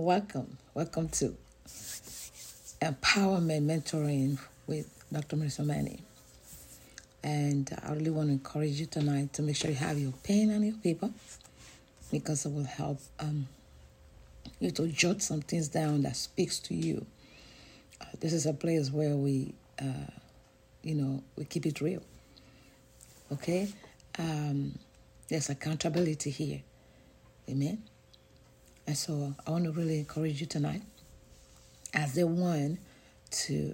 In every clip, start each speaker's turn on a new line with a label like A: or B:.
A: welcome. Welcome to Empowerment Mentoring with Dr. Mercy Omani. And I really want to encourage you tonight to make sure you have your pen and your paper because it will help um, you to jot some things down that speaks to you. Uh, this is a place where we, uh, you know, we keep it real. Okay? Um, there's accountability here. Amen? And so I want to really encourage you tonight as the one to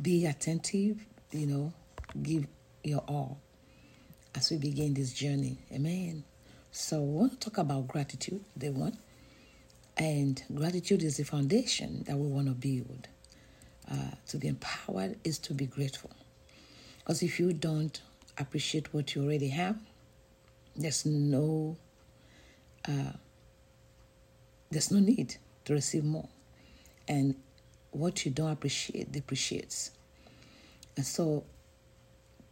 A: be attentive, you know, give your all as we begin this journey. Amen. So we want to talk about gratitude, the one. And gratitude is the foundation that we want to build. Uh, to be empowered is to be grateful. Because if you don't appreciate what you already have, there's no uh, there's no need to receive more. And what you don't appreciate depreciates. And so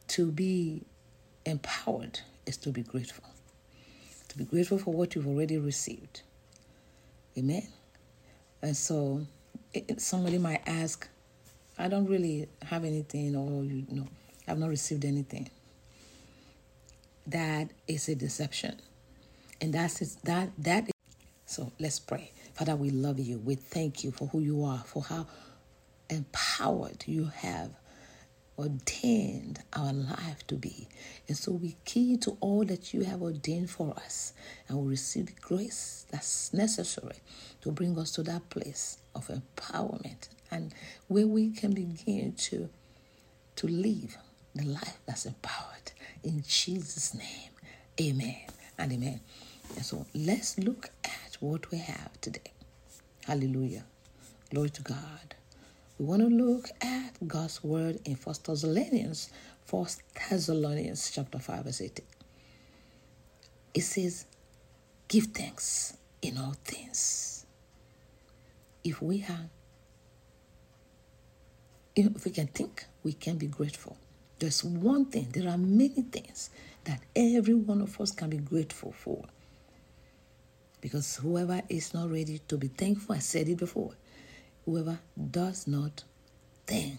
A: to be empowered is to be grateful. To be grateful for what you've already received. Amen. And so somebody might ask, I don't really have anything, or you know, I've not received anything. That is a deception. And that's that that is so let's pray. Father, we love you. We thank you for who you are, for how empowered you have ordained our life to be. And so we key to all that you have ordained for us and we receive the grace that's necessary to bring us to that place of empowerment and where we can begin to to live the life that's empowered. In Jesus' name, amen and amen. And so let's look what we have today. Hallelujah. Glory to God. We want to look at God's word in First Thessalonians, First Thessalonians chapter 5, verse 18. It says, Give thanks in all things. If we have if we can think, we can be grateful. There's one thing, there are many things that every one of us can be grateful for. Because whoever is not ready to be thankful, I said it before, whoever does not thank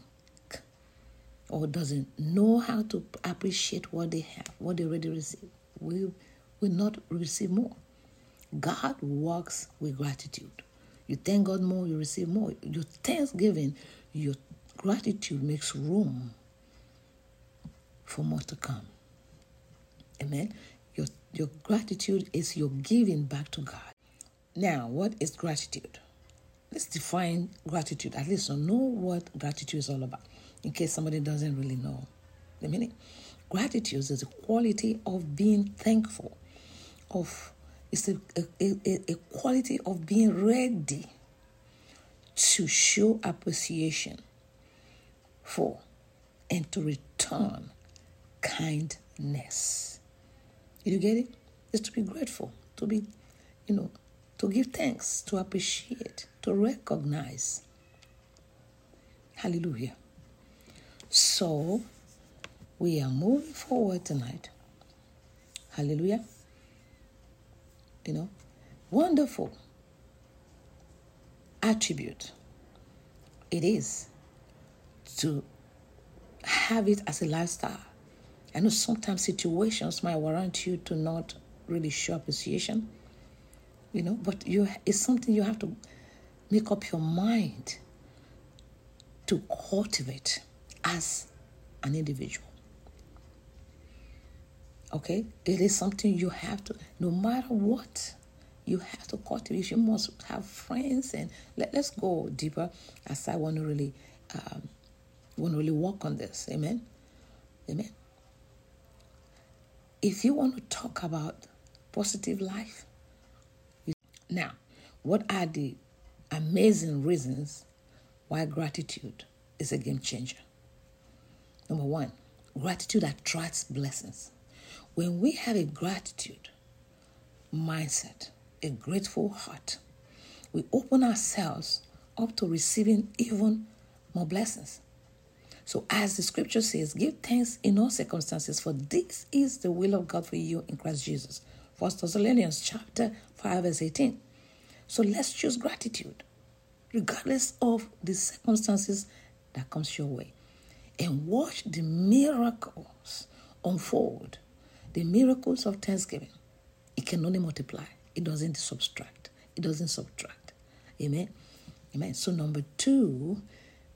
A: or doesn't know how to appreciate what they have, what they already receive, will, will not receive more. God works with gratitude. You thank God more, you receive more. Your thanksgiving, your gratitude makes room for more to come. Amen. Your, gratitude is your giving back to God. Now, what is gratitude? Let's define gratitude, at least to know what gratitude is all about, in case somebody doesn't really know the meaning. Gratitude is the quality of being thankful, of it's a, a, a, a quality of being ready to show appreciation for and to return kindness. You get it? It's to be grateful, to be, you know, to give thanks, to appreciate, to recognize. Hallelujah. So, we are moving forward tonight. Hallelujah. You know, wonderful attribute it is to have it as a lifestyle. I know sometimes situations might warrant you to not really show appreciation, you know, but you it's something you have to make up your mind to cultivate as an individual. Okay? It is something you have to, no matter what, you have to cultivate. You must have friends, and let, let's go deeper as I want to really um, want to really work on this. Amen. Amen. If you want to talk about positive life, now, what are the amazing reasons why gratitude is a game changer? Number one, gratitude attracts blessings. When we have a gratitude mindset, a grateful heart, we open ourselves up to receiving even more blessings. So, as the scripture says, give thanks in all circumstances, for this is the will of God for you in Christ Jesus. First Thessalonians chapter 5, verse 18. So let's choose gratitude, regardless of the circumstances that comes your way. And watch the miracles unfold. The miracles of thanksgiving. It can only multiply. It doesn't subtract. It doesn't subtract. Amen. Amen. So number two,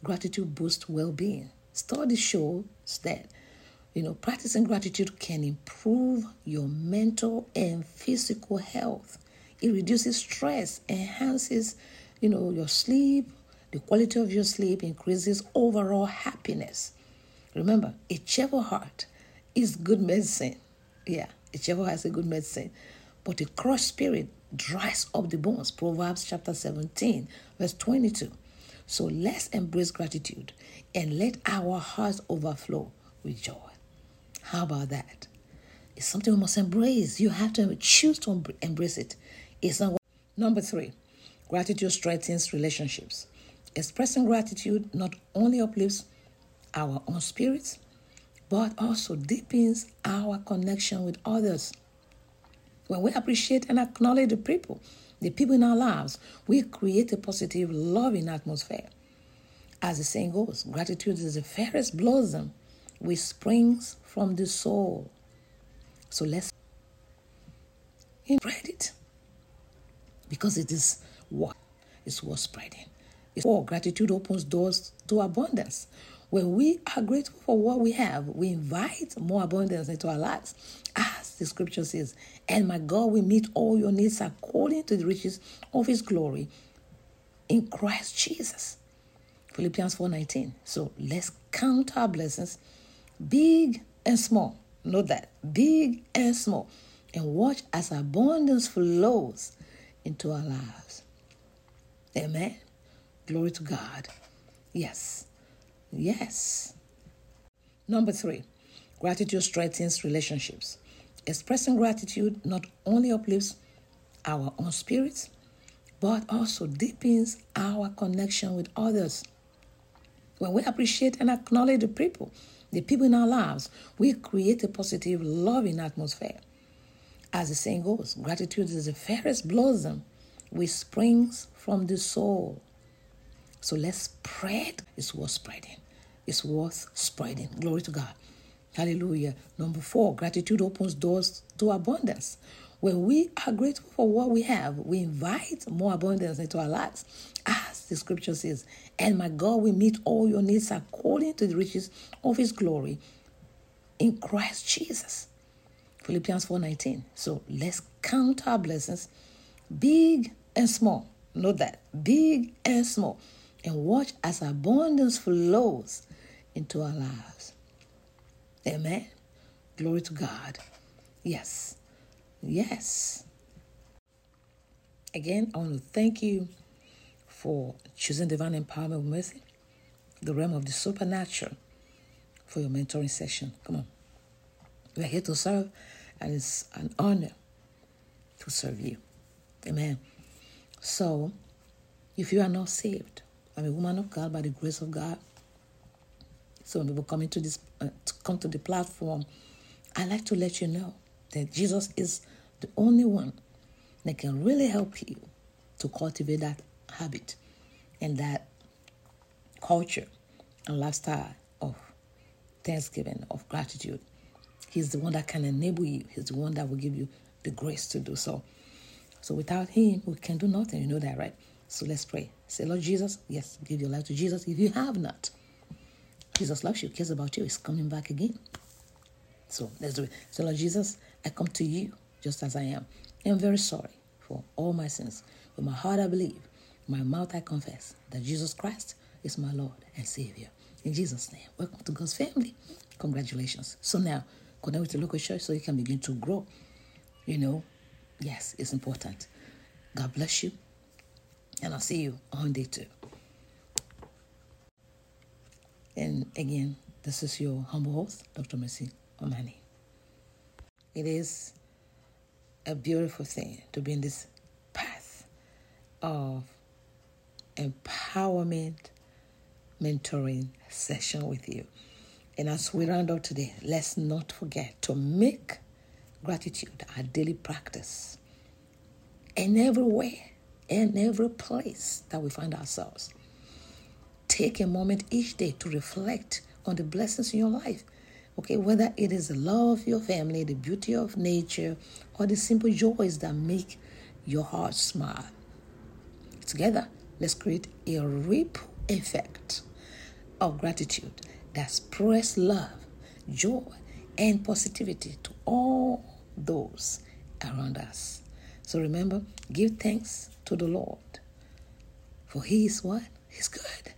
A: gratitude boosts well-being. Study shows that you know practicing gratitude can improve your mental and physical health. It reduces stress, enhances you know your sleep, the quality of your sleep increases overall happiness. Remember, a cheerful heart is good medicine. Yeah, a cheerful heart is a good medicine. But a crushed spirit dries up the bones. Proverbs chapter 17, verse 22. So let's embrace gratitude and let our hearts overflow with joy. How about that? It's something we must embrace. You have to choose to embrace it. It's not number three. Gratitude strengthens relationships. Expressing gratitude not only uplifts our own spirits, but also deepens our connection with others. When we appreciate and acknowledge the people, the people in our lives, we create a positive, loving atmosphere. As the saying goes, gratitude is the fairest blossom which springs from the soul. So let's spread it because it is what is worth spreading. For gratitude opens doors to abundance. When we are grateful for what we have, we invite more abundance into our lives. As the scripture says, and my God will meet all your needs according to the riches of his glory in Christ Jesus. Philippians 4:19. So let's count our blessings, big and small. Note that big and small, and watch as abundance flows into our lives. Amen. Glory to God. Yes. Yes. Number three, gratitude strengthens relationships. Expressing gratitude not only uplifts our own spirits, but also deepens our connection with others. When we appreciate and acknowledge the people, the people in our lives, we create a positive, loving atmosphere. As the saying goes, gratitude is the fairest blossom which springs from the soul. So let's spread. It's worth spreading. It's worth spreading. Glory to God. Hallelujah. Number four, gratitude opens doors to abundance. When we are grateful for what we have, we invite more abundance into our lives. As the scripture says, and my God will meet all your needs according to the riches of his glory in Christ Jesus. Philippians 4:19. So let's count our blessings, big and small. Note that big and small and watch as abundance flows into our lives. Amen. Glory to God. Yes. Yes. Again, I want to thank you for choosing divine empowerment with mercy, the realm of the supernatural, for your mentoring session. Come on. We're here to serve, and it's an honor to serve you. Amen. So, if you are not saved, I'm a woman of God by the grace of God. So people come into this, uh, to come to the platform, I like to let you know that Jesus is the only one that can really help you to cultivate that habit and that culture and lifestyle of thanksgiving, of gratitude. He's the one that can enable you. He's the one that will give you the grace to do so. So without him, we can do nothing. You know that, right? So let's pray. Say, Lord Jesus, yes, give your life to Jesus. If you have not, Jesus loves you, cares about you, He's coming back again. So let's do it. So, Lord Jesus, I come to you just as I am. I'm very sorry for all my sins. With my heart, I believe. My mouth, I confess that Jesus Christ is my Lord and Savior. In Jesus' name, welcome to God's family. Congratulations. So now, connect with the local church so you can begin to grow. You know, yes, it's important. God bless you. And I'll see you on day two. And again, this is your humble host, Dr. Mercy Omani. It is a beautiful thing to be in this path of empowerment mentoring session with you. And as we round up today, let's not forget to make gratitude our daily practice. And everywhere and every place that we find ourselves. Take a moment each day to reflect on the blessings in your life. Okay, whether it is the love of your family, the beauty of nature, or the simple joys that make your heart smile. Together, let's create a ripple effect of gratitude that spreads love, joy, and positivity to all those around us. So remember, give thanks to the Lord. For he is what? He's good.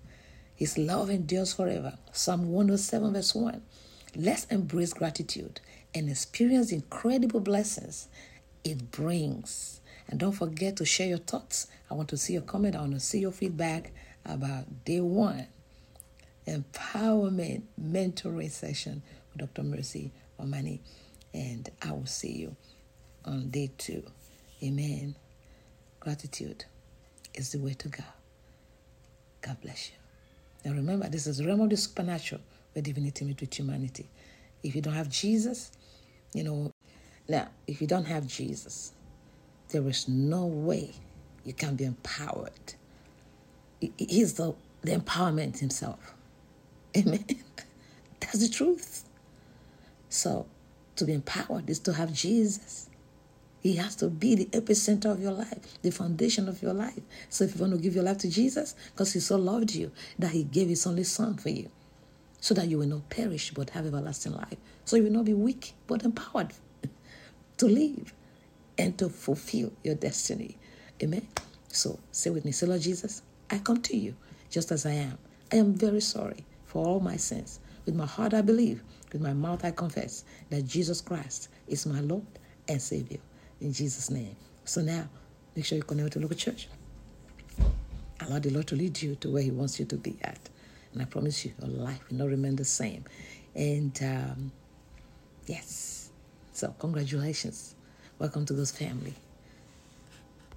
A: His love endures forever. Psalm 107, verse 1. Let's embrace gratitude and experience incredible blessings it brings. And don't forget to share your thoughts. I want to see your comment. I want to see your feedback about day one empowerment mentoring session with Dr. Mercy Omani. And I will see you on day two. Amen. Gratitude is the way to go. God bless you. Now remember, this is the realm of the supernatural where divinity meets with humanity. If you don't have Jesus, you know, now, if you don't have Jesus, there is no way you can be empowered. He's the, the empowerment himself. Amen. That's the truth. So, to be empowered is to have Jesus. He has to be the epicenter of your life, the foundation of your life. So if you want to give your life to Jesus, because he so loved you that he gave his only son for you, so that you will not perish but have everlasting life. So you will not be weak but empowered to live and to fulfill your destiny. Amen. So say with me, say, Lord Jesus, I come to you just as I am. I am very sorry for all my sins. With my heart I believe, with my mouth I confess that Jesus Christ is my Lord and Savior in Jesus' name. So now, make sure you connect to local church. Allow the Lord to lead you to where He wants you to be at. And I promise you, your life will not remain the same. And um, yes, so congratulations. Welcome to God's family.